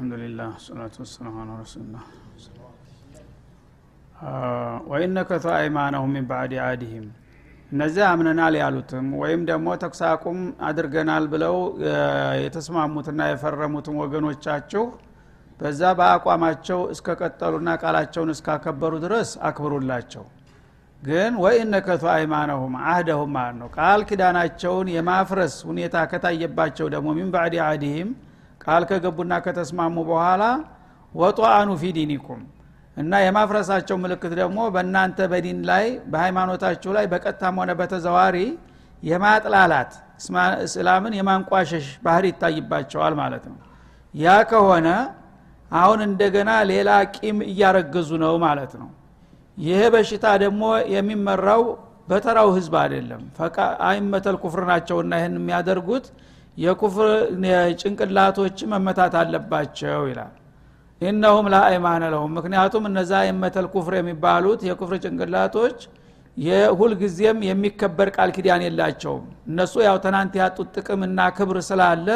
ብስሚላህ ወልሐምዱሊላህ ሰላቱ ወሰላሙ አላ ረሱሉላህ ወኢነከቱ አይማነሁም ሚን ባዕድ አዲህም እነዚህ አምነናል ያሉትም ወይም ደግሞ ተኩስ አቁም አድርገናል ብለው የተስማሙትና የፈረሙትን ወገኖቻችሁ በዛ በአቋማቸው እስከቀጠሉና ቃላቸውን እስካከበሩ ድረስ አክብሩላቸው። ግን ወኢነከቱ አይማነሁም አህደሁም ማለት ነው። ቃል ኪዳናቸውን የማፍረስ ሁኔታ ከታየባቸው ደግሞ ሚን ባዕድ አዲህም ቃል ከገቡና ከተስማሙ በኋላ ወጧአኑ ፊ ዲኒኩም እና የማፍረሳቸው ምልክት ደግሞ በእናንተ በዲን ላይ በሃይማኖታችሁ ላይ በቀጥታም ሆነ በተዘዋሪ የማጥላላት እስላምን የማንቋሸሽ ባህር ይታይባቸዋል ማለት ነው። ያ ከሆነ አሁን እንደገና ሌላ ቂም እያረገዙ ነው ማለት ነው። ይሄ በሽታ ደግሞ የሚመራው በተራው ህዝብ አይደለም። አይመተል ኩፍር ናቸውና ይህን የሚያደርጉት የኩፍር ጭንቅላቶች መመታት አለባቸው ይላል። ኢነሁም ላአይማነ ለሁም። ምክንያቱም እነዛ የመተል ኩፍር የሚባሉት የኩፍር ጭንቅላቶች የሁልጊዜም የሚከበር ቃል ኪዳን የላቸውም። እነሱ ያው ትናንት ያጡት ጥቅምና ክብር ስላለ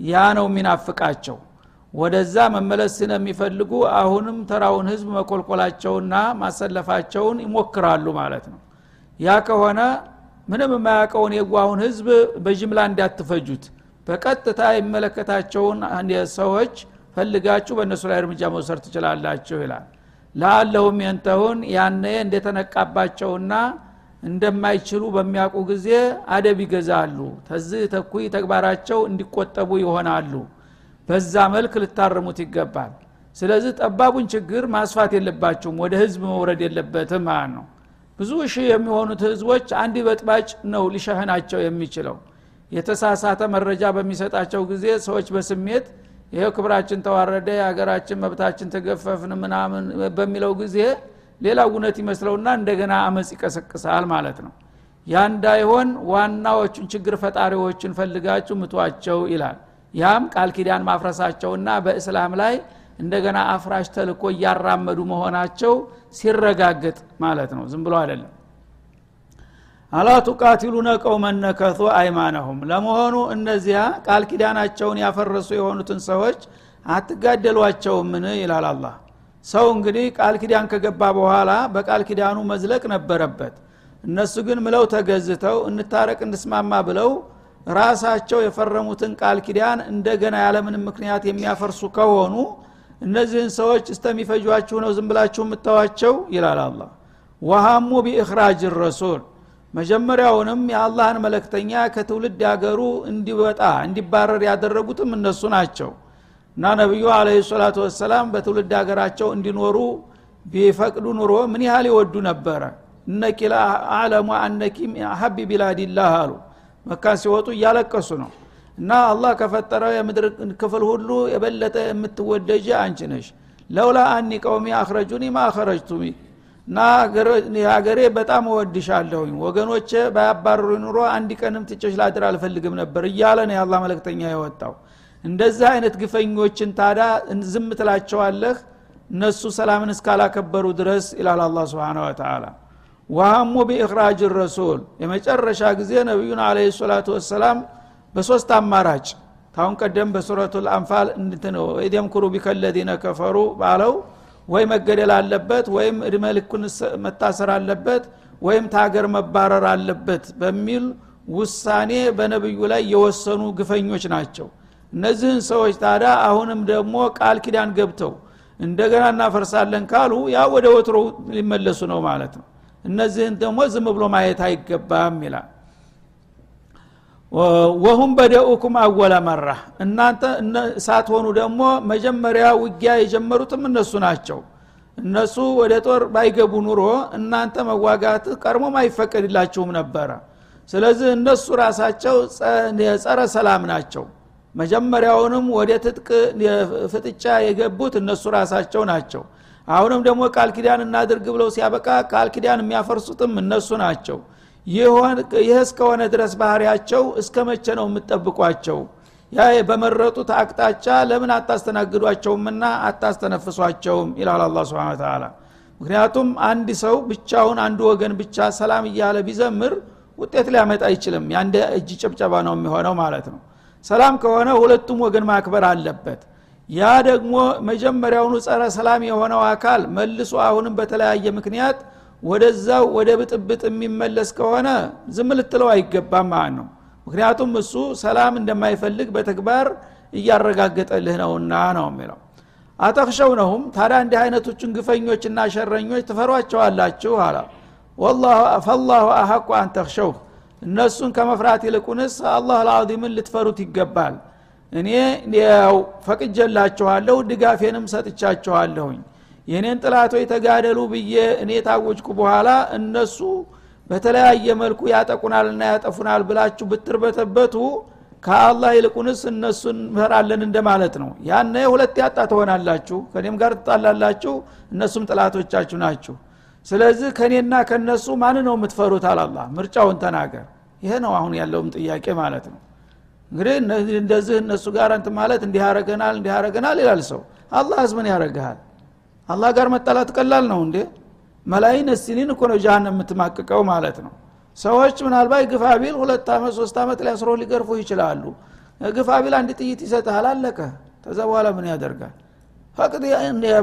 ያ ነው የሚናፍቃቸው። ወደዛ መመለስ ስለሚፈልጉ አሁንም ተራውን ህዝብ መኮልኮላቸውና ማሰለፋቸውን ይሞክራሉ ማለት ነው። ያ ከሆነ ምንም የማያውቀውን የጓሁን ህዝብ በጅምላ እንዳትፈጁት። በቀጥታ የሚመለከታቸውን ሰዎች ፈልጋችሁ በእነሱ ላይ እርምጃ መውሰድ ትችላላችሁ ይላል። ለአለሁም የንተሁን ያነ እንደተነቃባቸውና እንደማይችሉ በሚያውቁ ጊዜ አደብ ይገዛሉ። ተዚህ ተኩይ ተግባራቸው እንዲቆጠቡ ይሆናሉ። በዛ መልክ ልታርሙት ይገባል። ስለዚህ ጠባቡን ችግር ማስፋት የለባችሁም ወደ ህዝብ መውረድ የለበትም ማለት ነው ብዙ ሺህ የሚሆኑት ህዝቦች አንድ በጥባጭ ነው ሊሸህናቸው የሚችለው። የተሳሳተ መረጃ በሚሰጣቸው ጊዜ ሰዎች በስሜት ይሄው ክብራችን ተዋረደ የሀገራችን መብታችን ተገፈፍን ምናምን በሚለው ጊዜ ሌላ እውነት ይመስለውና እንደገና አመፅ ይቀሰቅሳል ማለት ነው። ያ እንዳይሆን ዋናዎቹን ችግር ፈጣሪዎችን ፈልጋችሁ ምቷቸው ይላል። ያም ቃል ኪዳን ማፍረሳቸውና በእስላም ላይ እንደገና አፍራሽ ተልኮ እያራመዱ መሆናቸው ሲረጋግጥ ማለት ነው። ዝም ብሎ አይደለም። አላ ቱቃቲሉነ ቀውመን ነከቱ አይማነሁም። ለመሆኑ እነዚያ ቃል ኪዳናቸውን ያፈረሱ የሆኑትን ሰዎች አትጋደሏቸውምን? ይላል አላህ። ሰው እንግዲህ ቃል ኪዳን ከገባ በኋላ በቃል ኪዳኑ መዝለቅ ነበረበት። እነሱ ግን ምለው ተገዝተው እንታረቅ እንስማማ ብለው ራሳቸው የፈረሙትን ቃል ኪዳን እንደገና ያለምንም ምክንያት የሚያፈርሱ ከሆኑ እነዚህን ሰዎች እስተሚፈጇችሁ ነው ዝም ብላችሁ የምታዋቸው ይላል አላ ወሃሙ ቢእክራጅ ረሱል። መጀመሪያውንም የአላህን መለክተኛ ከትውልድ ሀገሩ እንዲወጣ እንዲባረር ያደረጉትም እነሱ ናቸው። እና ነቢዩ አለ ሰላቱ ወሰላም በትውልድ ሀገራቸው እንዲኖሩ ቢፈቅዱ ኑሮ ምን ያህል ይወዱ ነበረ? እነኪ አለሙ አነኪ ሀቢ ቢላዲላህ አሉ። መካን ሲወጡ እያለቀሱ ነው እና አላህ ከፈጠረው የምድር ክፍል ሁሉ የበለጠ የምትወደጀ አንቺ ነሽ። ለውላ አኒ ቀውሚ አክረጁኒ ማ አኸረጅቱሚ እና ሀገሬ በጣም እወድሻለሁኝ። ወገኖቼ ባያባረሩ ኑሮ አንድ ቀንም ትጨሽ ላድር አልፈልግም ነበር እያለ ነው የአላ መለክተኛ የወጣው። እንደዚህ አይነት ግፈኞችን ታዳ ዝም ትላቸዋለህ? እነሱ ሰላምን እስካላከበሩ ድረስ ይላል አላ ስብን ወተላ ወሀሙ ቢእክራጅ ረሱል። የመጨረሻ ጊዜ ነቢዩን አለ ሰላቱ ወሰላም በሶስት አማራጭ ታሁን ቀደም በሱረቱ ልአንፋል ኢደምኩሩ ቢከለዲነ ከፈሩ ባለው ወይ መገደል አለበት ወይም እድመ ልኩን መታሰር አለበት ወይም ታገር መባረር አለበት በሚል ውሳኔ በነብዩ ላይ የወሰኑ ግፈኞች ናቸው። እነዚህን ሰዎች ታዳ አሁንም ደግሞ ቃል ኪዳን ገብተው እንደገና እናፈርሳለን ካሉ ያ ወደ ወትሮ ሊመለሱ ነው ማለት ነው። እነዚህን ደግሞ ዝም ብሎ ማየት አይገባም ይላል ወሁም በደኡኩም አወለ መራ። እናንተ ሳትሆኑ ደግሞ መጀመሪያ ውጊያ የጀመሩትም እነሱ ናቸው። እነሱ ወደ ጦር ባይገቡ ኑሮ እናንተ መዋጋት ቀድሞም አይፈቀድላችሁም ነበረ። ስለዚህ እነሱ ራሳቸው ጸረ ሰላም ናቸው። መጀመሪያውንም ወደ ትጥቅ ፍጥጫ የገቡት እነሱ ራሳቸው ናቸው። አሁንም ደግሞ ቃል ኪዳን እናድርግ ብለው ሲያበቃ ቃል ኪዳን የሚያፈርሱትም እነሱ ናቸው ይህ እስከሆነ ድረስ ባህሪያቸው እስከ መቼ ነው የምትጠብቋቸው? ያ በመረጡት አቅጣጫ ለምን አታስተናግዷቸውምና አታስተነፍሷቸውም? ይላል አላ ስብን ተላ ምክንያቱም አንድ ሰው ብቻውን አንዱ ወገን ብቻ ሰላም እያለ ቢዘምር ውጤት ሊያመጣ አይችልም። የአንድ እጅ ጭብጨባ ነው የሚሆነው ማለት ነው። ሰላም ከሆነ ሁለቱም ወገን ማክበር አለበት። ያ ደግሞ መጀመሪያውኑ ጸረ ሰላም የሆነው አካል መልሶ አሁንም በተለያየ ምክንያት ወደዛው ወደ ብጥብጥ የሚመለስ ከሆነ ዝም ልትለው አይገባም ማለት ነው። ምክንያቱም እሱ ሰላም እንደማይፈልግ በተግባር እያረጋገጠልህ ነውና ነው የሚለው። አተክሸው ነውም ታዲያ እንዲህ አይነቶችን ግፈኞችና ሸረኞች ትፈሯቸዋላችሁ? አላ ፈላሁ አሐቁ አንተክሸው እነሱን ከመፍራት ይልቁንስ አላህ ልአዚምን ልትፈሩት ይገባል። እኔ ያው ፈቅጀላችኋለሁ ድጋፌንም ሰጥቻችኋለሁኝ የእኔን ጥላቶች ተጋደሉ ብዬ እኔ ታወጅኩ በኋላ እነሱ በተለያየ መልኩ ያጠቁናልና ያጠፉናል ብላችሁ ብትርበተበቱ ከአላህ ይልቁንስ እነሱን እንፈራለን እንደማለት ነው። ያነ ሁለት ያጣ ትሆናላችሁ። ከኔም ጋር ትጣላላችሁ። እነሱም ጥላቶቻችሁ ናችሁ። ስለዚህ ከኔና ከነሱ ማን ነው የምትፈሩት? አላላ ምርጫውን ተናገር። ይሄ ነው አሁን ያለውም ጥያቄ ማለት ነው። እንግዲህ እንደዚህ እነሱ ጋር እንት ማለት እንዲህ ያረገናል እንዲህ ያረገናል ይላል ሰው። አላህስ ምን ያረግሃል አላህ ጋር መጣላት ቀላል ነው እንዴ? መላይን እስኒን እኮ ነው ጃሃንም የምትማቅቀው ማለት ነው። ሰዎች ምናልባት ግፋ ቢል ሁለት ዓመት ሶስት ዓመት ሊያስሩ ሊገርፉ ይችላሉ። ግፋ አንድ ጥይት ይሰጥሃል አለቀ። ከዛ በኋላ ምን ያደርጋል? فاقض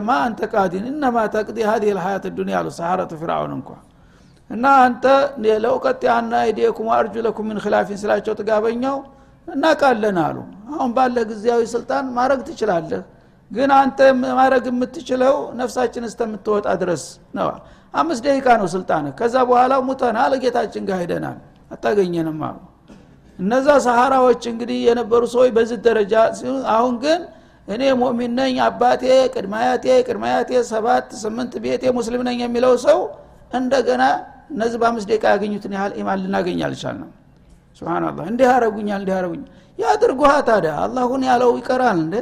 ما أنت قاض إنما تقضي هذه الحياة الدنيا አሉ سحرة فرعون እንኳ እና አንተ لأقطعن أيديكم وأرجلكم من خلاف ሲላቸው ጥጋበኛው እናቃለን አሉ። አሁን ባለ ጊዜያዊ ስልጣን ማድረግ ትችላለህ ግን አንተ ማድረግ የምትችለው ነፍሳችን እስተምትወጣ ድረስ ነው አምስት ደቂቃ ነው ስልጣን። ከዛ በኋላ ሙተናል ጌታችን ጋር ሄደናል። አታገኘንም አሉ። እነዛ ሰሃራዎች እንግዲህ የነበሩ ሰዎች በዚህ ደረጃ አሁን ግን እኔ ሙእሚን ነኝ አባቴ ቅድማያቴ ቅድማያቴ ሰባት ስምንት ቤቴ ሙስሊም ነኝ የሚለው ሰው እንደገና እነዚህ በአምስት ደቂቃ ያገኙትን ያህል ኢማን ልናገኝ አልቻልንም። ስብናላህ እንዲህ ያረጉኛል እንዲህ ያረጉኛል ያድርጉሃ ታዲያ? አላሁን ያለው ይቀራል እንደ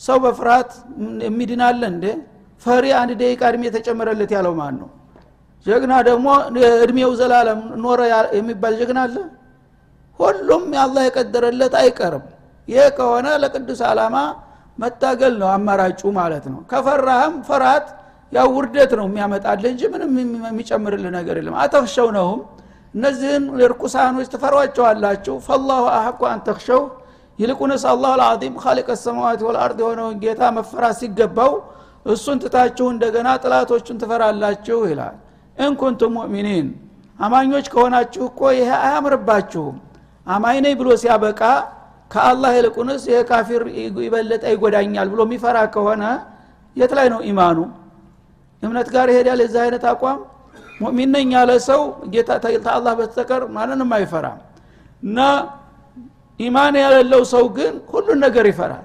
ሰው በፍርሃት የሚድናለ እንደ ፈሪ አንድ ደቂቃ እድሜ የተጨመረለት ያለው ማን ነው? ጀግና ደግሞ እድሜው ዘላለም ኖረ የሚባል ጀግና አለ? ሁሉም የአላህ የቀደረለት አይቀርም። ይህ ከሆነ ለቅዱስ አላማ መታገል ነው አማራጩ ማለት ነው። ከፈራህም ፍርሃት ያው ውርደት ነው የሚያመጣልህ እንጂ ምንም የሚጨምርልህ ነገር የለም። አተክሸው ነውም እነዚህን ርኩሳኖች ትፈሯቸዋላችሁ። ፈላሁ አሐቁ አንተክሸው ይልቁንስ አላሁ ልዓዚም ካሊቀ ሰማዋት ወልአርድ የሆነውን ጌታ መፈራት ሲገባው እሱን ትታችሁ እንደገና ጥላቶቹን ትፈራላችሁ ይላል። እንኩንቱም ሙእሚኒን አማኞች ከሆናችሁ እኮ ይሄ አያምርባችሁም። አማኝ ነኝ ብሎ ሲያበቃ ከአላህ ይልቁንስ ይሄ ካፊር ይበለጠ ይጎዳኛል ብሎ የሚፈራ ከሆነ የት ላይ ነው ኢማኑ? እምነት ጋር ይሄዳል የዚህ አይነት አቋም? ሙእሚን ነኝ ያለ ሰው ጌታ ተአላህ በስተቀር ማንንም አይፈራም። እና ኢማን ያለለው ሰው ግን ሁሉን ነገር ይፈራል።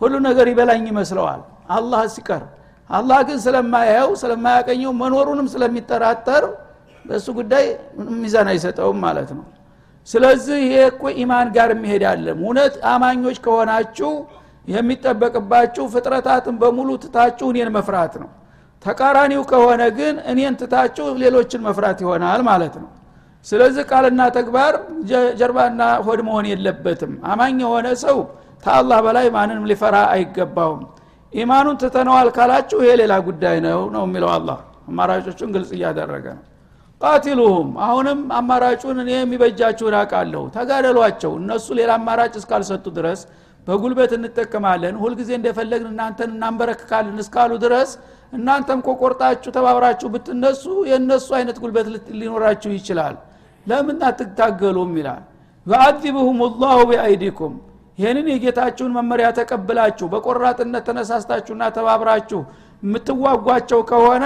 ሁሉ ነገር ይበላኝ ይመስለዋል። አላህ ሲቀር አላህ ግን ስለማያየው ስለማያቀኘው መኖሩንም ስለሚጠራጠር በእሱ ጉዳይ ሚዛን አይሰጠውም ማለት ነው። ስለዚህ ይሄ እኮ ኢማን ጋር የሚሄድ አለም እውነት አማኞች ከሆናችሁ የሚጠበቅባችሁ ፍጥረታትን በሙሉ ትታችሁ እኔን መፍራት ነው። ተቃራኒው ከሆነ ግን እኔን ትታችሁ ሌሎችን መፍራት ይሆናል ማለት ነው ስለዚህ ቃልና ተግባር ጀርባና ሆድ መሆን የለበትም። አማኝ የሆነ ሰው ተአላህ በላይ ማንንም ሊፈራ አይገባውም። ኢማኑን ትተነዋል ካላችሁ ይሄ ሌላ ጉዳይ ነው ነው የሚለው አላህ። አማራጮቹን ግልጽ እያደረገ ነው። ቃቲሉሁም አሁንም አማራጩን እኔ የሚበጃችሁን አውቃለሁ። ተጋደሏቸው። እነሱ ሌላ አማራጭ እስካልሰጡ ድረስ በጉልበት እንጠቀማለን። ሁልጊዜ እንደፈለግን እናንተን እናንበረክካለን እስካሉ ድረስ እናንተም ኮቆርጣችሁ ተባብራችሁ ብትነሱ የእነሱ አይነት ጉልበት ሊኖራችሁ ይችላል ለምን አትታገሉም ይላል። ዩአዚብሁም ላሁ ቢአይዲኩም ይህንን የጌታችሁን መመሪያ ተቀብላችሁ በቆራጥነት ተነሳስታችሁና ተባብራችሁ የምትዋጓቸው ከሆነ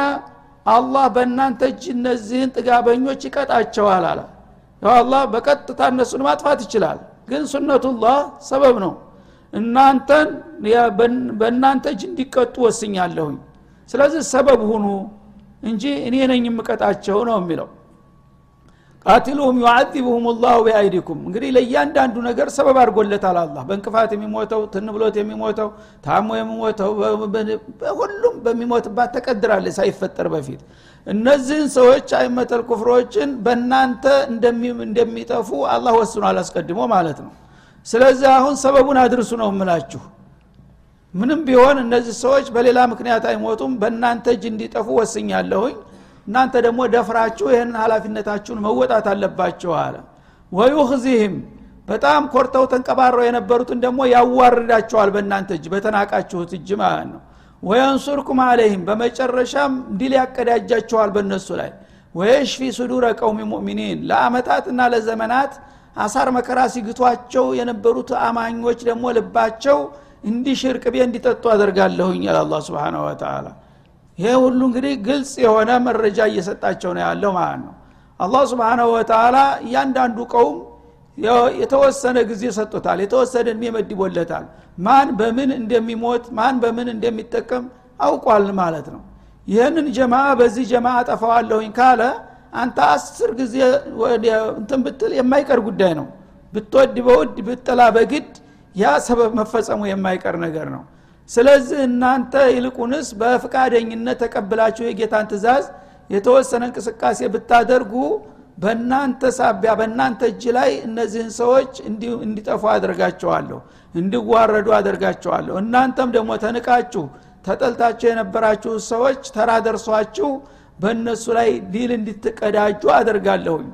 አላህ በእናንተ እጅ እነዚህን ጥጋበኞች ይቀጣቸዋል አለ። ያው አላህ በቀጥታ እነሱን ማጥፋት ይችላል ግን ሱነቱላህ ሰበብ ነው። እናንተን በእናንተ እጅ እንዲቀጡ ወስኛለሁኝ። ስለዚህ ሰበብ ሁኑ እንጂ እኔ ነኝ የምቀጣቸው ነው የሚለው ቃቲሉሁም ዩዓዚብሁም ላሁ ቢአይዲኩም። እንግዲህ ለእያንዳንዱ ነገር ሰበብ አድርጎለታል አላ በእንቅፋት የሚሞተው ትንብሎት የሚሞተው ታሞ የሚሞተው ሁሉም በሚሞትባት ተቀድራለች ሳይፈጠር በፊት። እነዚህን ሰዎች አይመተል ኩፍሮችን በእናንተ እንደሚጠፉ አላህ ወስኗል አስቀድሞ ማለት ነው። ስለዚህ አሁን ሰበቡን አድርሱ ነው እምላችሁ ምንም ቢሆን እነዚህ ሰዎች በሌላ ምክንያት አይሞቱም። በእናንተ እጅ እንዲጠፉ ወስኛለሁኝ እናንተ ደግሞ ደፍራችሁ ይህን ሀላፊነታችሁን መወጣት አለባችሁ አለ። ወዩህዚህም በጣም ኮርተው ተንቀባረው የነበሩትን ደግሞ ያዋርዳቸዋል በእናንተ እጅ በተናቃችሁት እጅ ማለት ነው። ወየንሱርኩም አለይህም በመጨረሻም ድል ያቀዳጃቸዋል በእነሱ ላይ። ወየሽፊ ሱዱረ ቀውሚ ሙእሚኒን ለአመታትና ለዘመናት አሳር መከራ ሲግቷቸው የነበሩት አማኞች ደግሞ ልባቸው እንዲሽር ቅቤ እንዲጠጡ አደርጋለሁኝ ያል አላ ስብን ወተላ ይሄ ሁሉ እንግዲህ ግልጽ የሆነ መረጃ እየሰጣቸው ነው ያለው ማለት ነው። አላህ ስብንሁ ወተላ እያንዳንዱ ቀውም የተወሰነ ጊዜ ሰጥቶታል የተወሰነ እድሜ መድቦለታል። ማን በምን እንደሚሞት ማን በምን እንደሚጠቀም አውቋል ማለት ነው። ይህንን ጀማ በዚህ ጀማ አጠፋዋለሁኝ ካለ አንተ አስር ጊዜ እንትን ብትል የማይቀር ጉዳይ ነው። ብትወድ በውድ ብጥላ በግድ ያ ሰበብ መፈጸሙ የማይቀር ነገር ነው ስለዚህ እናንተ ይልቁንስ በፍቃደኝነት ተቀብላችሁ የጌታን ትእዛዝ የተወሰነ እንቅስቃሴ ብታደርጉ በእናንተ ሳቢያ በእናንተ እጅ ላይ እነዚህን ሰዎች እንዲጠፉ አደርጋቸዋለሁ እንዲዋረዱ አደርጋቸዋለሁ። እናንተም ደግሞ ተንቃችሁ ተጠልታችሁ የነበራችሁ ሰዎች ተራ ደርሷችሁ በእነሱ ላይ ዲል እንድትቀዳጁ አደርጋለሁኝ።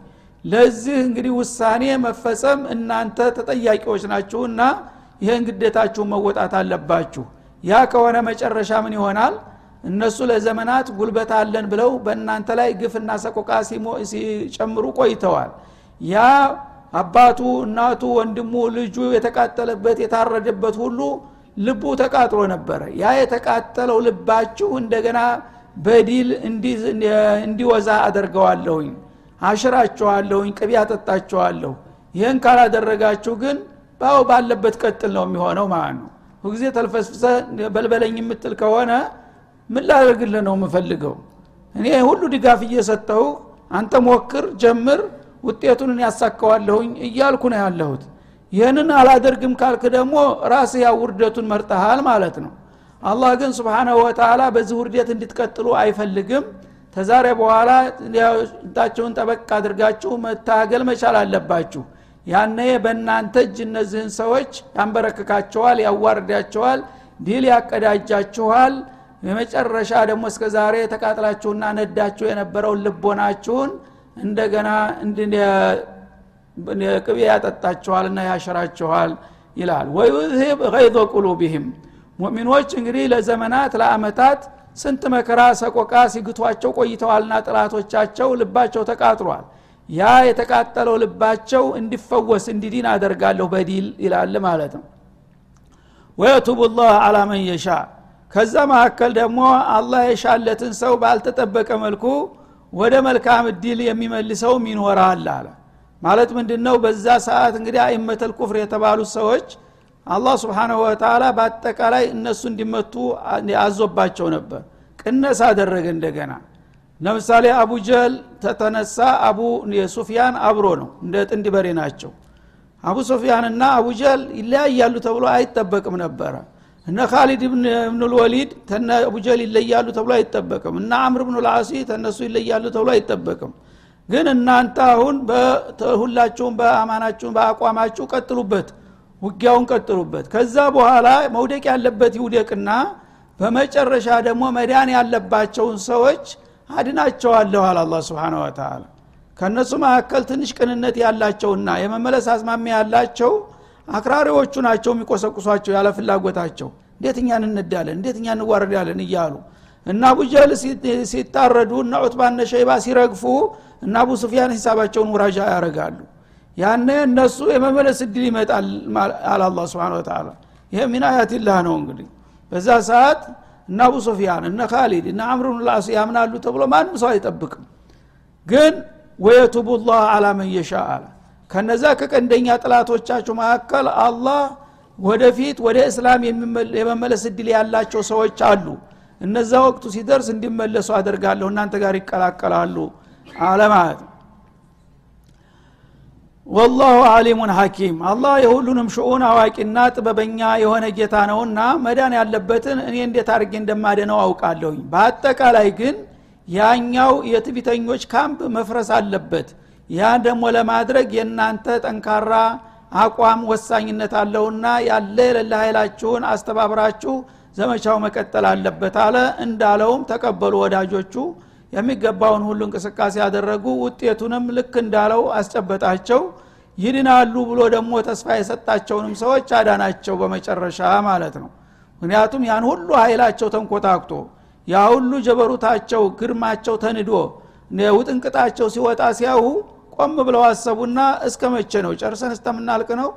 ለዚህ እንግዲህ ውሳኔ መፈጸም እናንተ ተጠያቂዎች ናችሁና ይህን ግዴታችሁ መወጣት አለባችሁ ያ ከሆነ መጨረሻ ምን ይሆናል? እነሱ ለዘመናት ጉልበት አለን ብለው በእናንተ ላይ ግፍና ሰቆቃ ሲጨምሩ ቆይተዋል። ያ አባቱ እናቱ ወንድሙ ልጁ የተቃጠለበት የታረደበት ሁሉ ልቡ ተቃጥሎ ነበረ። ያ የተቃጠለው ልባችሁ እንደገና በዲል እንዲወዛ አደርገዋለሁኝ አሽራችኋለሁኝ ቅቢ አጠጣችኋለሁ። ይህን ካላደረጋችሁ ግን ባው ባለበት ቀጥል ነው የሚሆነው ማለት ነው ሁጊዜ ተልፈስፍሰ በልበለኝ የምትል ከሆነ ምን ላደርግልህ ነው የምፈልገው? እኔ ሁሉ ድጋፍ እየሰጠው አንተ ሞክር ጀምር ውጤቱን ያሳካዋለሁኝ እያልኩ ነው ያለሁት። ይህንን አላደርግም ካልክ ደግሞ ራስ ያ ውርደቱን መርጠሃል ማለት ነው። አላህ ግን ስብሓናሁ ወተላ በዚህ ውርደት እንድትቀጥሉ አይፈልግም። ተዛሬ በኋላ እጣቸውን ጠበቅ አድርጋችሁ መታገል መቻል አለባችሁ ያነ በእናንተ እጅ እነዚህን ሰዎች ያንበረክካቸዋል ያዋርዳቸዋል ዲል ያቀዳጃችኋል። የመጨረሻ ደግሞ እስከ ዛሬ ተቃጥላችሁና ነዳችሁ የነበረውን ልቦናችሁን እንደገና ቅቤ ያጠጣችኋልና ያሸራችኋል ይላል። ወዩዝሂብ ገይዞ ቁሉቢህም ሙእሚኖች እንግዲህ ለዘመናት ለአመታት ስንት መከራ ሰቆቃ ሲግቷቸው ቆይተዋልና ጥላቶቻቸው ልባቸው ተቃጥሏል ያ የተቃጠለው ልባቸው እንዲፈወስ እንዲዲን አደርጋለሁ በዲል ይላል ማለት ነው። ወየቱቡ ላህ አላ መን የሻ። ከዛ መካከል ደግሞ አላህ የሻለትን ሰው ባልተጠበቀ መልኩ ወደ መልካም እድል የሚመልሰውም ይኖራል አለ። ማለት ምንድነው? በዛ ሰዓት እንግዲህ አይመተል ኩፍር የተባሉት ሰዎች አላህ ስብሓንሁ ወተላ በአጠቃላይ እነሱ እንዲመቱ አዞባቸው ነበር። ቅነስ አደረገ እንደገና ለምሳሌ አቡ ጀህል ተተነሳ አቡ ሱፊያን አብሮ ነው። እንደ ጥንድ በሬ ናቸው። አቡ ሱፊያንና አቡ ጀህል ይለያያሉ ተብሎ አይጠበቅም ነበረ። እነ ካሊድ ብን ልወሊድ ተነ አቡ ጀህል ይለያሉ ተብሎ አይጠበቅም። እና አምር ብን ልአሲ ተነሱ ይለያሉ ተብሎ አይጠበቅም። ግን እናንተ አሁን ሁላችሁም በአማናችሁም በአቋማችሁ ቀጥሉበት ውጊያውን ቀጥሉበት። ከዛ በኋላ መውደቅ ያለበት ይውደቅና በመጨረሻ ደግሞ መዳን ያለባቸውን ሰዎች አድናቸዋለሁ አለ አላ ስብን ወተላ ከእነሱ መካከል ትንሽ ቅንነት ያላቸውና የመመለስ አዝማሚያ ያላቸው አክራሪዎቹ ናቸው የሚቆሰቁሷቸው ያለ ፍላጎታቸው። እንዴት እኛ እንነዳለን? እንዴት እኛ እንዋረዳለን? እያሉ እና አቡጀህል ሲታረዱ እና ዑትባነ ሸይባ ሲረግፉ እና አቡ ሱፊያን ሂሳባቸውን ውራጃ ያደረጋሉ ያነ እነሱ የመመለስ እድል ይመጣል አለ አላ ስብን ይህ ሚን አያትላህ ነው እንግዲህ። በዛ ሰዓት እነ አቡ ሱፊያን እነ ካሊድ እነ አምሩን ላስ ያምናሉ ተብሎ ማንም ሰው አይጠብቅም። ግን ወየቱቡ ላህ አላ መን የሻ አለ። ከነዛ ከቀንደኛ ጥላቶቻችሁ መካከል አላህ ወደፊት ወደ እስላም የመመለስ እድል ያላቸው ሰዎች አሉ። እነዛ ወቅቱ ሲደርስ እንዲመለሱ አደርጋለሁ እናንተ ጋር ይቀላቀላሉ አለ ነው ወላሁ አሊሙን ሐኪም። አላህ የሁሉንም ሽኡን አዋቂና ጥበበኛ የሆነ ጌታ ነውና መዳን ያለበትን እኔ እንዴት አድርጌ እንደማደነው አውቃለሁኝ። በአጠቃላይ ግን ያኛው የትቢተኞች ካምፕ መፍረስ አለበት። ያ ደግሞ ለማድረግ የእናንተ ጠንካራ አቋም ወሳኝነት አለውና ያለ የሌለ ኃይላችሁን አስተባብራችሁ ዘመቻው መቀጠል አለበት አለ። እንዳለውም ተቀበሉ ወዳጆቹ የሚገባውን ሁሉ እንቅስቃሴ ያደረጉ ውጤቱንም ልክ እንዳለው አስጨበጣቸው። ይድናሉ ብሎ ደግሞ ተስፋ የሰጣቸውንም ሰዎች አዳናቸው በመጨረሻ ማለት ነው። ምክንያቱም ያን ሁሉ ኃይላቸው ተንኮታክቶ ያ ሁሉ ጀበሩታቸው ግርማቸው ተንዶ ውጥንቅጣቸው ሲወጣ ሲያዩ ቆም ብለው አሰቡና እስከ መቼ ነው? ጨርሰን እስተምናልቅ ነው?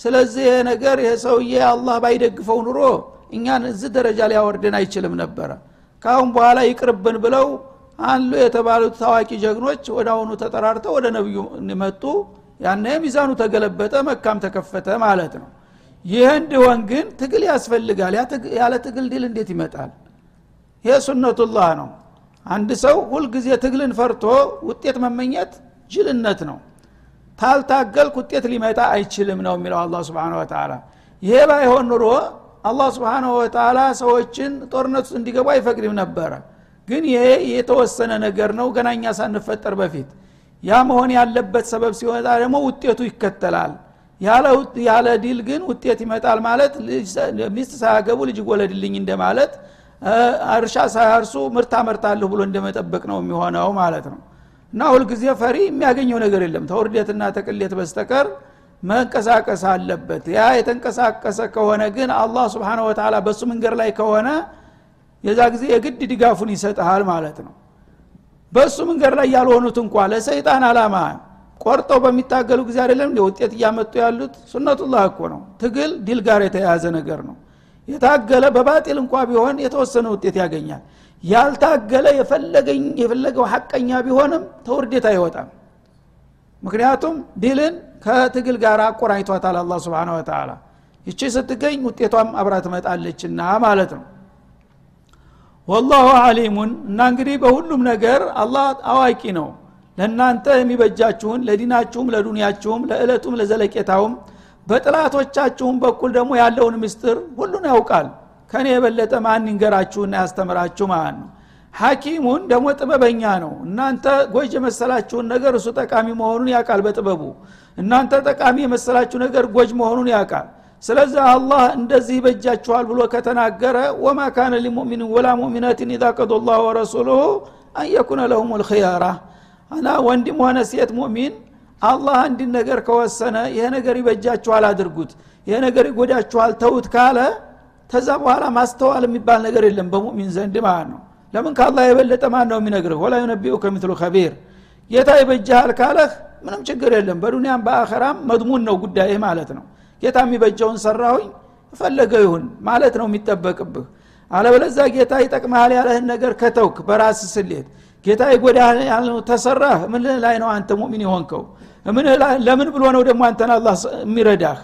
ስለዚህ ይሄ ነገር ይሄ ሰውዬ አላህ ባይደግፈው ኑሮ እኛን እዚህ ደረጃ ሊያወርደን አይችልም ነበረ። ካሁን በኋላ ይቅርብን ብለው አሉ የተባሉት ታዋቂ ጀግኖች ወደ አሁኑ ተጠራርተው ወደ ነቢዩ መጡ። ያነ ሚዛኑ ተገለበጠ መካም ተከፈተ ማለት ነው። ይህ እንዲሆን ግን ትግል ያስፈልጋል። ያለ ትግል ድል እንዴት ይመጣል? ይሄ ሱነቱላህ ነው። አንድ ሰው ሁልጊዜ ትግልን ፈርቶ ውጤት መመኘት ጅልነት ነው። ታልታገልክ ውጤት ሊመጣ አይችልም ነው የሚለው አላ ስብን ወተላ ይሄ ባይሆን ኑሮ አላህ ስብሓንሁ ወተላ ሰዎችን ጦርነት ውስጥ እንዲገቡ አይፈቅድም ነበረ ግን ይሄ የተወሰነ ነገር ነው። ገናኛ ሳንፈጠር በፊት ያ መሆን ያለበት ሰበብ ሲወጣ ደግሞ ውጤቱ ይከተላል። ያለ ትግል ግን ውጤት ይመጣል ማለት ሚስት ሳያገቡ ልጅ ተወለደልኝ እንደማለት እርሻ ሳያርሱ ምርት አመርታለሁ ብሎ እንደመጠበቅ ነው የሚሆነው ማለት ነው። እና ሁልጊዜ ፈሪ የሚያገኘው ነገር የለም። ተውርደትና ተቅሌት በስተቀር መንቀሳቀስ አለበት። ያ የተንቀሳቀሰ ከሆነ ግን አላህ سبحانه وتعالى በእሱ መንገድ ላይ ከሆነ የዛ ጊዜ የግድ ድጋፉን ይሰጥሃል ማለት ነው። በእሱ መንገድ ላይ ያልሆኑት እንኳ ለሰይጣን አላማ ቆርጠው በሚታገሉ ጊዜ አይደለም ውጤት እያመጡ ያሉት? ሱነቱላህ እኮ ነው። ትግል ድል ጋር የተያያዘ ነገር ነው። የታገለ በባጢል እንኳ ቢሆን የተወሰነ ውጤት ያገኛል። ያልታገለ የፈለገው ሐቀኛ ቢሆንም ተውርዴት አይወጣም። ምክንያቱም ድልን ከትግል ጋር አቆራኝቷታል አላ ስብን ወተላ ይቺ ስትገኝ ውጤቷም አብራ ትመጣለችና ማለት ነው ወላሁ አሊሙን እና እንግዲህ በሁሉም ነገር አላህ አዋቂ ነው። ለእናንተ የሚበጃችሁን ለዲናችሁም ለዱንያችሁም ለዕለቱም ለዘለቄታውም በጥላቶቻችሁም በኩል ደግሞ ያለውን ምስጥር ሁሉን ያውቃል። ከኔ የበለጠ ማን ይንገራችሁና ያስተምራችሁ ማለት ነው። ሐኪሙን ደግሞ ጥበበኛ ነው። እናንተ ጎጅ የመሰላችሁን ነገር እሱ ጠቃሚ መሆኑን ያውቃል በጥበቡ። እናንተ ጠቃሚ የመሰላችሁ ነገር ጎጅ መሆኑን ያውቃል ስለዚህ አላህ እንደዚህ ይበጃችኋል ብሎ ከተናገረ ወማ ካነ ሊሙእሚን ወላ ሙእሚናትን ኢዛ ቀዶ ላህ ወረሱሉሁ አንየኩነ ለሁም ልክያራ እና ወንድም ሆነ ሴት ሙእሚን አላህ አንድን ነገር ከወሰነ ይሄ ነገር ይበጃችኋል አድርጉት ይሄ ነገር ይጎዳችኋል ተውት ካለ ተዛ በኋላ ማስተዋል የሚባል ነገር የለም በሙእሚን ዘንድ ማለት ነው ለምን ከአላህ የበለጠ ማን ነው የሚነግርህ ወላ ዩነቢኡ ከምትሉ ከቢር ጌታ ይበጃሃል ካለህ ምንም ችግር የለም በዱንያም በአኸራም መድሙን ነው ጉዳይህ ማለት ነው ጌታ የሚበጀውን ሰራሁኝ ፈለገው ይሁን ማለት ነው የሚጠበቅብህ። አለበለዛ ጌታ ይጠቅመሃል ያለህን ነገር ከተውክ በራስ ስሌት። ጌታ ይጎዳህ ያልነው ተሰራህ ምን ላይ ነው አንተ ሙእሚን የሆንከው። ለምን ብሎ ነው ደግሞ አንተን አላህ የሚረዳህ?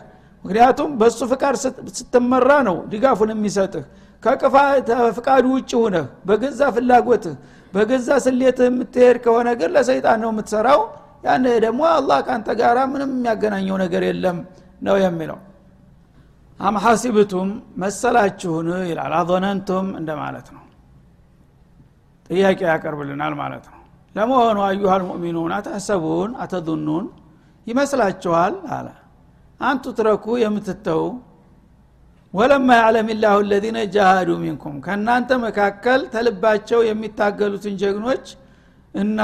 ምክንያቱም በእሱ ፍቃድ ስትመራ ነው ድጋፉን የሚሰጥህ። ከፍቃዱ ውጭ ሁነህ በገዛ ፍላጎትህ በገዛ ስሌትህ የምትሄድ ከሆነ ግን ለሰይጣን ነው የምትሰራው። ያን ደግሞ አላህ ከአንተ ጋር ምንም የሚያገናኘው ነገር የለም ነው የሚለው። አም ሐሲብቱም መሰላችሁን ይላል አዘነንቱም እንደማለት ነው። ጥያቄ ያቀርብልናል ማለት ነው። ለመሆኑ አዩሃል ሙእሚኑን አተሰቡን አተظኑን ይመስላችኋል? አለ። አንቱ ትረኩ የምትተው ወለማ ያዕለም ላሁ ለዚነ ጃሃዱ ሚንኩም ከእናንተ መካከል ተልባቸው የሚታገሉትን ጀግኖች እና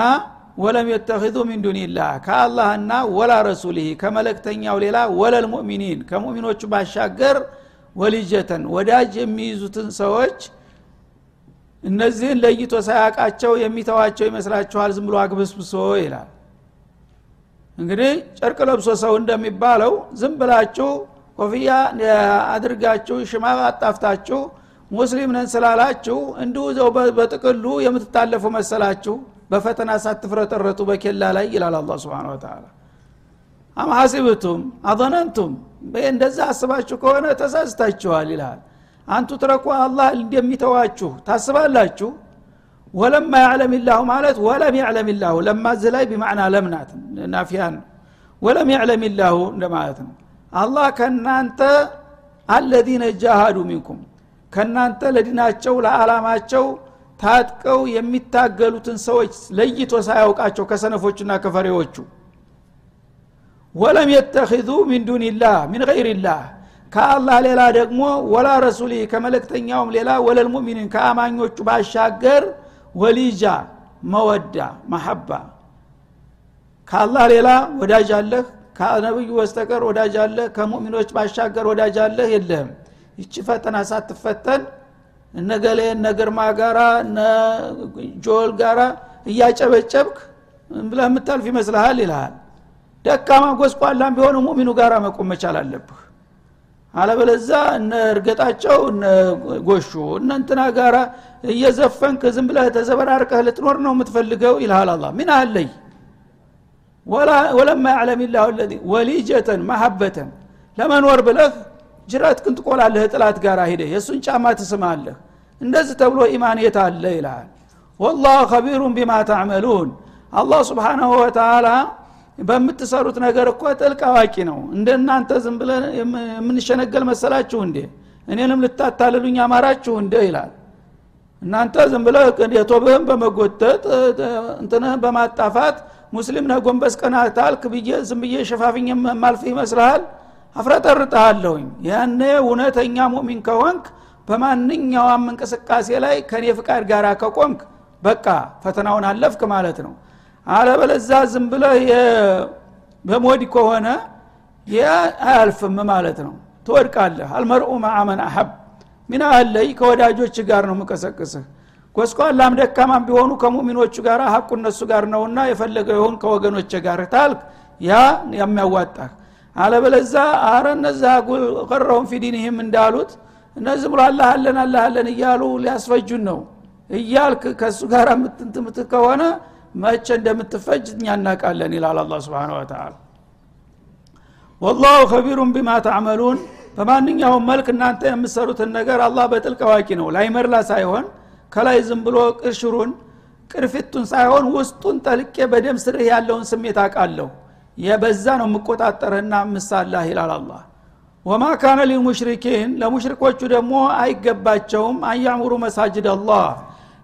ወለም የተኪዙ ሚን ዱኒላህ ከአላህና ወላ ረሱሊህ ከመለክተኛው ሌላ ወለል ሙእሚኒን ከሙእሚኖቹ ባሻገር ወሊጀተን ወዳጅ የሚይዙትን ሰዎች እነዚህን ለይቶ ሳያቃቸው የሚተዋቸው ይመስላችኋል? ዝም ብሎ አግብስብሶ ይላል። እንግዲህ ጨርቅ ለብሶ ሰው እንደሚባለው ዝም ብላችሁ ኮፍያ አድርጋችሁ ሽማ አጣፍታችሁ ሙስሊም ነን ስላላችሁ እንዲሁ ዘው በጥቅሉ የምትታለፉ መሰላችሁ በፈተና ሳትፍረጠረጡ በኬላ ላይ ይላል አላ ስብን ተላ አም ሐሲብቱም አዘነንቱም እንደዛ አስባችሁ ከሆነ ተሳስታችኋል ይልሃል አንቱ ትረኩ አላህ እንደሚተዋችሁ ታስባላችሁ? ወለማ ያዕለም ላሁ ማለት ወለም ያዕለም ላሁ ለማዝ ላይ ቢማዕና ለምናት ናፊያን። ወለም ያዕለም ላሁ እንደማለት ነው። አላህ ከእናንተ አለዚነ ጃሃዱ ሚንኩም ከእናንተ ለዲናቸው ለዓላማቸው ታጥቀው የሚታገሉትን ሰዎች ለይቶ ሳያውቃቸው ከሰነፎቹና ከፈሬዎቹ። ወለም የተኪዙ ሚን ዱንላህ ሚን ገይርላህ ከአላህ ሌላ ደግሞ ወላ ረሱሊ ከመለክተኛውም ሌላ ወለል ሙእሚኒን ከአማኞቹ ባሻገር ወሊጃ መወዳ መሐባ። ከአላህ ሌላ ወዳጅ አለህ ከነብዩ በስተቀር ወዳጅ አለ ከሙእሚኖች ባሻገር ወዳጅ አለ የለህም ይቺ ፈተና ሳትፈተን እነገሌ እነ ግርማ ጋራ እነ ጆል ጋራ እያጨበጨብክ ብለህ የምታልፍ ይመስልሃል ይልሃል። ደካማ ጎስቋላም ቢሆን ሙሚኑ ጋራ መቆም መቻል አለብህ። አለበለዛ እነ እርገጣቸው እነ ጎሹ እነ እንትና ጋራ እየዘፈንክ ዝም ብለህ ተዘበራርቀህ ልትኖር ነው የምትፈልገው ይልሃል አላ ምን አለይ ወለማ ያዕለም ላሁ ወሊጀተን ማሀበተን ለመኖር ብለህ ጅራት ክን ትቆላለህ ጥላት ጋር ሂደ የእሱን ጫማ ትስማለህ። እንደዚህ ተብሎ ኢማን የት አለ ይልሃል ወላሁ ከቢሩን ቢማ ታዕመሉን አላህ ስብሓናሁ ወተላ በምትሰሩት ነገር እኮ ጥልቅ አዋቂ ነው። እንደ እናንተ ዝም ብለ የምንሸነገል መሰላችሁ እንዴ? እኔንም ልታታልሉኝ አማራችሁ እንደ ይላል። እናንተ ዝም ብለ የቶብህም በመጎተት እንትንህም በማጣፋት ሙስሊም ነህ ጎንበስ ቀና ታልክ ብዬ ዝም ብዬ ሸፋፍኝ የማልፍ ይመስልሃል አፍረጠርጠሃለሁኝ ያኔ እውነተኛ ሙሚን ከሆንክ በማንኛውም እንቅስቃሴ ላይ ከኔ ፍቃድ ጋር ከቆምክ በቃ ፈተናውን አለፍክ ማለት ነው። አለበለዛ ዝም ብለህ በሞዲ ከሆነ አያልፍም ማለት ነው። ትወድቃለህ። አልመርኡ ማአመን አሐብ። ሚና አለይ ከወዳጆች ጋር ነው ምቀሰቅስህ ጎስቋላም ደካማም ቢሆኑ ከሙሚኖቹ ጋር ሀቁ እነሱ ጋር ነውና የፈለገው ይሁን ከወገኖች ጋር ታልክ። ያ የሚያዋጣህ አለበለዛ አረ እነዛ ቀረውን ፊዲንህም እንዳሉት እነዚህ ብሎ አላሃለን አላሃለን እያሉ ሊያስፈጁን ነው። እያልክ ከእሱ ጋር ምትምት ከሆነ መቼ እንደምትፈጅ እኛ እናቃለን ይላል አላ ስብን ወተላ ወላሁ ከቢሩን ቢማ ተዕመሉን። በማንኛውም መልክ እናንተ የምትሰሩትን ነገር አላህ በጥልቅ አዋቂ ነው። ላይመርላ ሳይሆን ከላይ ዝም ብሎ ቅርሽሩን ቅርፊቱን ሳይሆን ውስጡን ጠልቄ በደም ስርህ ያለውን ስሜት አቃለሁ የበዛ ነው የምቆጣጠርህና ምሳላህ ይላል አላ ወማ ካነ ሊልሙሽሪኪን ለሙሽሪኮቹ ደግሞ አይገባቸውም። አያሙሩ መሳጅድ አላህ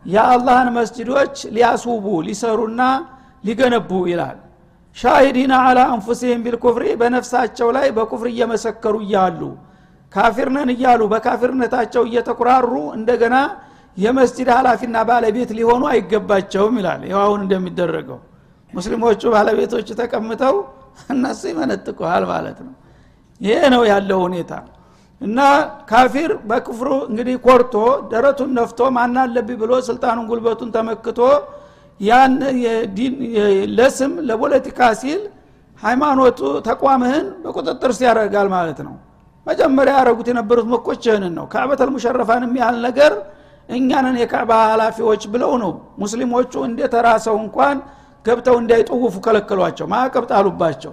የአላህን መስጅዶች ሊያስውቡ ሊሰሩና ሊገነቡ ይላል። ሻሂዲና አላ አንፉሲህም ቢልኩፍሪ በነፍሳቸው ላይ በኩፍር እየመሰከሩ እያሉ ካፊርነን እያሉ በካፊርነታቸው እየተኩራሩ እንደገና የመስጅድ ሀላፊና ባለቤት ሊሆኑ አይገባቸውም ይላል። ይው አሁን እንደሚደረገው ሙስሊሞቹ ባለቤቶቹ ተቀምጠው እነሱ ይመነጥቀዋል ማለት ነው። ይሄ ነው ያለው ሁኔታ። እና ካፊር በክፍሩ እንግዲህ ኮርቶ ደረቱን ነፍቶ ማና አለብኝ ብሎ ስልጣኑን ጉልበቱን ተመክቶ ያን ለስም ለፖለቲካ ሲል ሃይማኖቱ ተቋምህን በቁጥጥር ሲያደርጋል ማለት ነው። መጀመሪያ ያደረጉት የነበሩት መኮች ይህንን ነው። ካዕበተል ሙሸረፋን የሚያህል ነገር እኛንን የካዕባ ኃላፊዎች ብለው ነው ሙስሊሞቹ እንደ ተራ እንኳን ገብተው እንዳይጠውፉ ከለከሏቸው። ማዕቀብ ጣሉባቸው።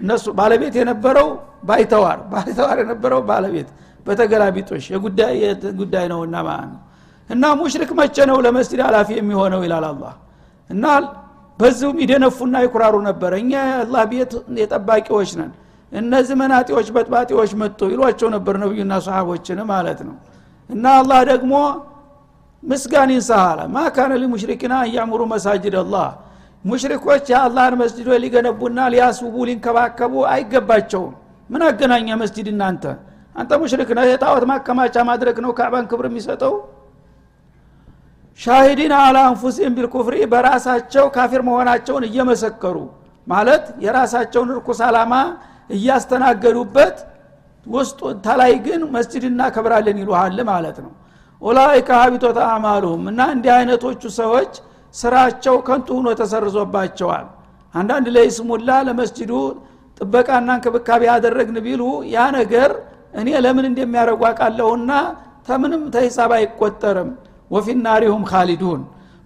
እነሱ ባለቤት የነበረው ባይተዋር ባይተዋር የነበረው ባለቤት በተገላቢጦሽ የጉዳይ ነውና ማለት ነው? እና ሙሽሪክ መቼ ነው ለመስጅድ ኃላፊ የሚሆነው ይላል አላ እና በዚሁም ይደነፉና ይኩራሩ ነበር። እኛ የአላህ ቤት የጠባቂዎች ነን። እነዚህ መናጢዎች በጥባጢዎች መጡ ይሏቸው ነበር ነቢዩና ሰሃቦችን ማለት ነው። እና አላህ ደግሞ ምስጋን ይንሳሃለ ማ ካነ ሊሙሽሪኪና እያምሩ መሳጅድ አላህ ሙሽሪኮች የአላህን መስጅዶ ሊገነቡና ሊያስውቡ ሊንከባከቡ አይገባቸውም። ምን አገናኘ መስጅድ እናንተ? አንተ ሙሽሪክ ነህ የጣዖት ማከማቻ ማድረግ ነው ካዕባን ክብር የሚሰጠው? ሻሂዲን አላ አንፉሲም ቢልኩፍሪ በራሳቸው ካፊር መሆናቸውን እየመሰከሩ ማለት የራሳቸውን እርኩስ አላማ እያስተናገዱበት ውስጡ ተላይ ግን መስጅድ እናከብራለን ይሉሃል ማለት ነው። ኡላይከ ሀቢቶት አዕማሉሁም እና እንዲህ አይነቶቹ ሰዎች ስራቸው ከንቱ ሁኖ ተሰርዞባቸዋል። አንዳንድ ለይስሙላ ለመስጅዱ ጥበቃና እንክብካቤ ያደረግን ቢሉ ያ ነገር እኔ ለምን እንደሚያደረጉ አቃለሁና ተምንም ተሂሳብ አይቆጠርም። ወፊናሪሁም ካሊዱን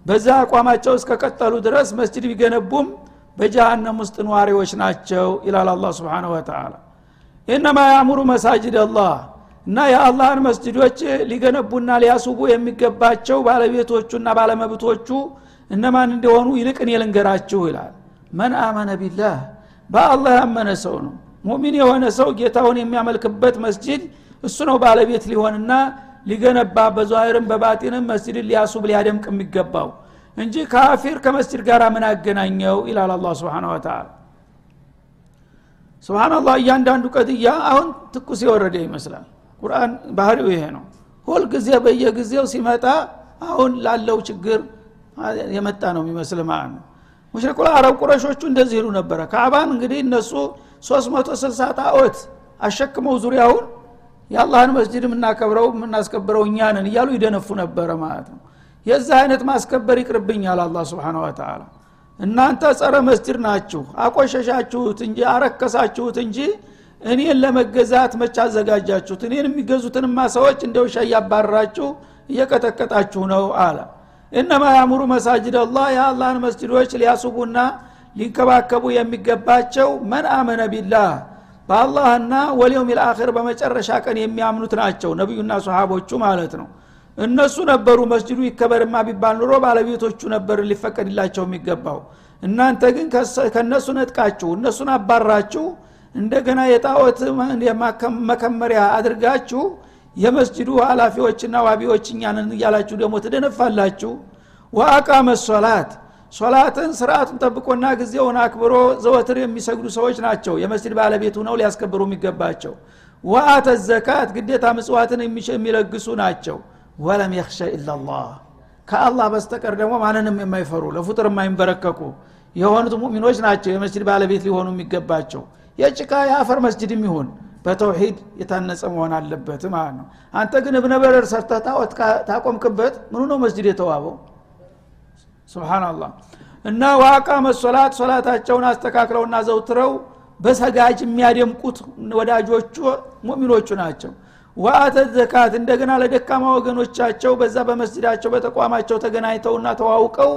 በዛ አቋማቸው እስከቀጠሉ ድረስ መስጅድ ቢገነቡም በጀሃነም ውስጥ ነዋሪዎች ናቸው ይላል አላ ስብን ወተላ ኢነማ ያእሙሩ መሳጅድ አላህ እና የአላህን መስጅዶች ሊገነቡና ሊያስቡ የሚገባቸው ባለቤቶቹና ባለመብቶቹ እነማን እንደሆኑ ይልቅን የልንገራችሁ ይላል። መን አመነ ቢላህ? በአላህ ያመነ ሰው ነው። ሙሚን የሆነ ሰው ጌታውን የሚያመልክበት መስጅድ እሱ ነው ባለቤት ሊሆንና ሊገነባ በዛሂርም በባጢንም መስጅድን ሊያሱብ ሊያደምቅ የሚገባው እንጂ ካፊር ከመስጅድ ጋር ምን አገናኘው ይላል አላ ስብን ወተላ ስብናላህ እያንዳንዱ ቀድያ አሁን ትኩስ የወረደ ይመስላል። ቁርአን ባህሪው ይሄ ነው። ሁል ጊዜ በየጊዜው ሲመጣ አሁን ላለው ችግር የመጣ ነው የሚመስል ማለት ነው። ሙሽሪኩል አረብ ቁረሾቹ እንደዚህ ይሉ ነበረ። ካዕባን እንግዲህ እነሱ 360 ጣዖት አሸክመው ዙሪያውን የአላህን መስጅድ የምናከብረው የምናስከብረው እኛ ነን እያሉ ይደነፉ ነበረ ማለት ነው። የዚህ አይነት ማስከበር ይቅርብኛል አላ ስብን ወተላ እናንተ ጸረ መስጅድ ናችሁ አቆሸሻችሁት እንጂ አረከሳችሁት እንጂ እኔን ለመገዛት መች አዘጋጃችሁት? እኔን የሚገዙትንማ ሰዎች እንደ ውሻ እያባረራችሁ እየቀጠቀጣችሁ ነው አለ እነማ ያሙሩ መሳጅድ አላህ የአላህን መስጅዶች ሊያስቡና ሊንከባከቡ የሚገባቸው መን አመነ ቢላህ በአላህና ወልየውም ልአክር በመጨረሻ ቀን የሚያምኑት ናቸው ነቢዩና ሰሃቦቹ ማለት ነው። እነሱ ነበሩ መስጅዱ ይከበርማ ቢባል ኑሮ ባለቤቶቹ ነበር ሊፈቀድላቸው የሚገባው። እናንተ ግን ከእነሱ ነጥቃችሁ እነሱን አባራችሁ እንደገና የጣዖት መከመሪያ አድርጋችሁ የመስጅዱ ኃላፊዎችና ዋቢዎች እኛንን እያላችሁ ደግሞ ትደነፋላችሁ። ወአቃመ ሶላት ሶላትን ስርአቱን ጠብቆና ጊዜውን አክብሮ ዘወትር የሚሰግዱ ሰዎች ናቸው። የመስጅድ ባለቤት ሁነው ሊያስከብሩ የሚገባቸው። ወአተ ዘካት ግዴታ ምጽዋትን የሚለግሱ ናቸው። ወለም የክሸ ኢላላህ ከአላህ በስተቀር ደግሞ ማንንም የማይፈሩ ለፉጥር የማይንበረከኩ የሆኑት ሙሚኖች ናቸው። የመስጅድ ባለቤት ሊሆኑ የሚገባቸው። የጭቃ የአፈር መስጅድም ይሁን በተውሂድ የታነጸ መሆን አለበት ማለት ነው። አንተ ግን እብነ በረር ሰርተ ጣዖት ታቆምክበት ምኑ ነው መስጅድ የተዋበው? ስብናላህ እና ዋቃ መሶላት ሶላታቸውን አስተካክለውና ዘውትረው በሰጋጅ የሚያደምቁት ወዳጆቹ ሙእሚኖቹ ናቸው። ወአተ ዘካት እንደገና ለደካማ ወገኖቻቸው በዛ በመስጅዳቸው በተቋማቸው ተገናኝተውና ተዋውቀው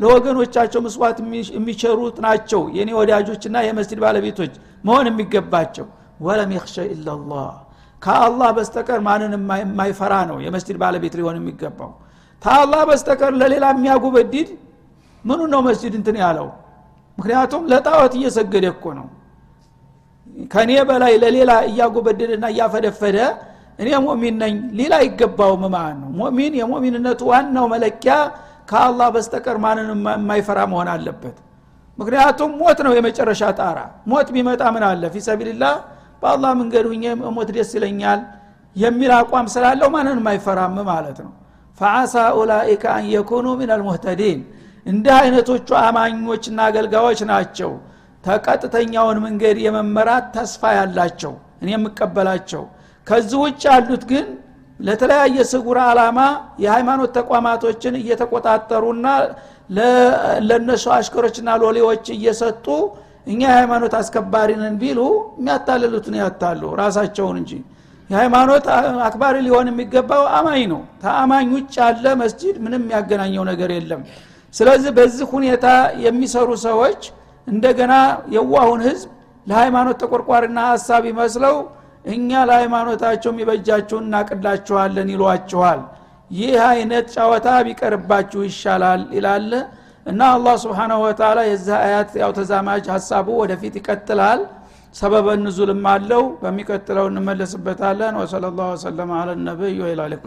ለወገኖቻቸው ምስዋት የሚቸሩት ናቸው የኔ ወዳጆችና የመስጅድ ባለቤቶች መሆን የሚገባቸው ወለም የክሸ ኢላላህ ከአላህ በስተቀር ማንን የማይፈራ ነው የመስጅድ ባለቤት ሊሆን የሚገባው ታአላህ በስተቀር ለሌላ የሚያጉበድድ ምኑ ነው መስጅድ እንትን ያለው ምክንያቱም ለጣዖት እየሰገደ እኮ ነው ከኔ በላይ ለሌላ እያጎበደደና እያፈደፈደ እኔ ሙእሚን ነኝ ሌላ አይገባውም ማለት ነው? ሙእሚን የሙእሚንነቱ ዋናው መለኪያ ከአላህ በስተቀር ማንን የማይፈራ መሆን አለበት። ምክንያቱም ሞት ነው የመጨረሻ ጣራ። ሞት ቢመጣ ምን አለ? ፊሰቢልላህ በአላህ መንገድ ሁኜ ሞት ደስ ይለኛል የሚል አቋም ስላለው ማንን የማይፈራም ማለት ነው። ፈአሳ ኡላኢከ አን የኩኑ ምን አልሙህተዲን እንዲህ አይነቶቹ አማኞችና አገልጋዮች ናቸው ተቀጥተኛውን መንገድ የመመራት ተስፋ ያላቸው እኔ የምቀበላቸው። ከዚህ ውጭ ያሉት ግን ለተለያየ ስጉር አላማ የሃይማኖት ተቋማቶችን እየተቆጣጠሩና ለነሱ አሽከሮችና ሎሌዎች እየሰጡ እኛ የሃይማኖት አስከባሪንን ቢሉ የሚያታልሉትን ያታሉ ራሳቸውን እንጂ። የሃይማኖት አክባሪ ሊሆን የሚገባው አማኝ ነው። ተአማኝ ውጭ ያለ መስጂድ ምንም ያገናኘው ነገር የለም። ስለዚህ በዚህ ሁኔታ የሚሰሩ ሰዎች እንደገና የዋሁን ህዝብ ለሃይማኖት ተቆርቋሪና ሀሳብ ይመስለው እኛ ለሃይማኖታቸው የሚበጃችሁን እናቅላችኋለን ይሏችኋል። ይህ አይነት ጨዋታ ቢቀርባችሁ ይሻላል ይላል እና አላህ ስብሓናሁ ወተላ የዚህ አያት ያው ተዛማጅ ሀሳቡ ወደፊት ይቀጥላል። ሰበበ ንዙልም አለው። በሚቀጥለው እንመለስበታለን። ወሰለ ላሁ ወሰለም አለ ነቢይ ወኢላ ሊቃ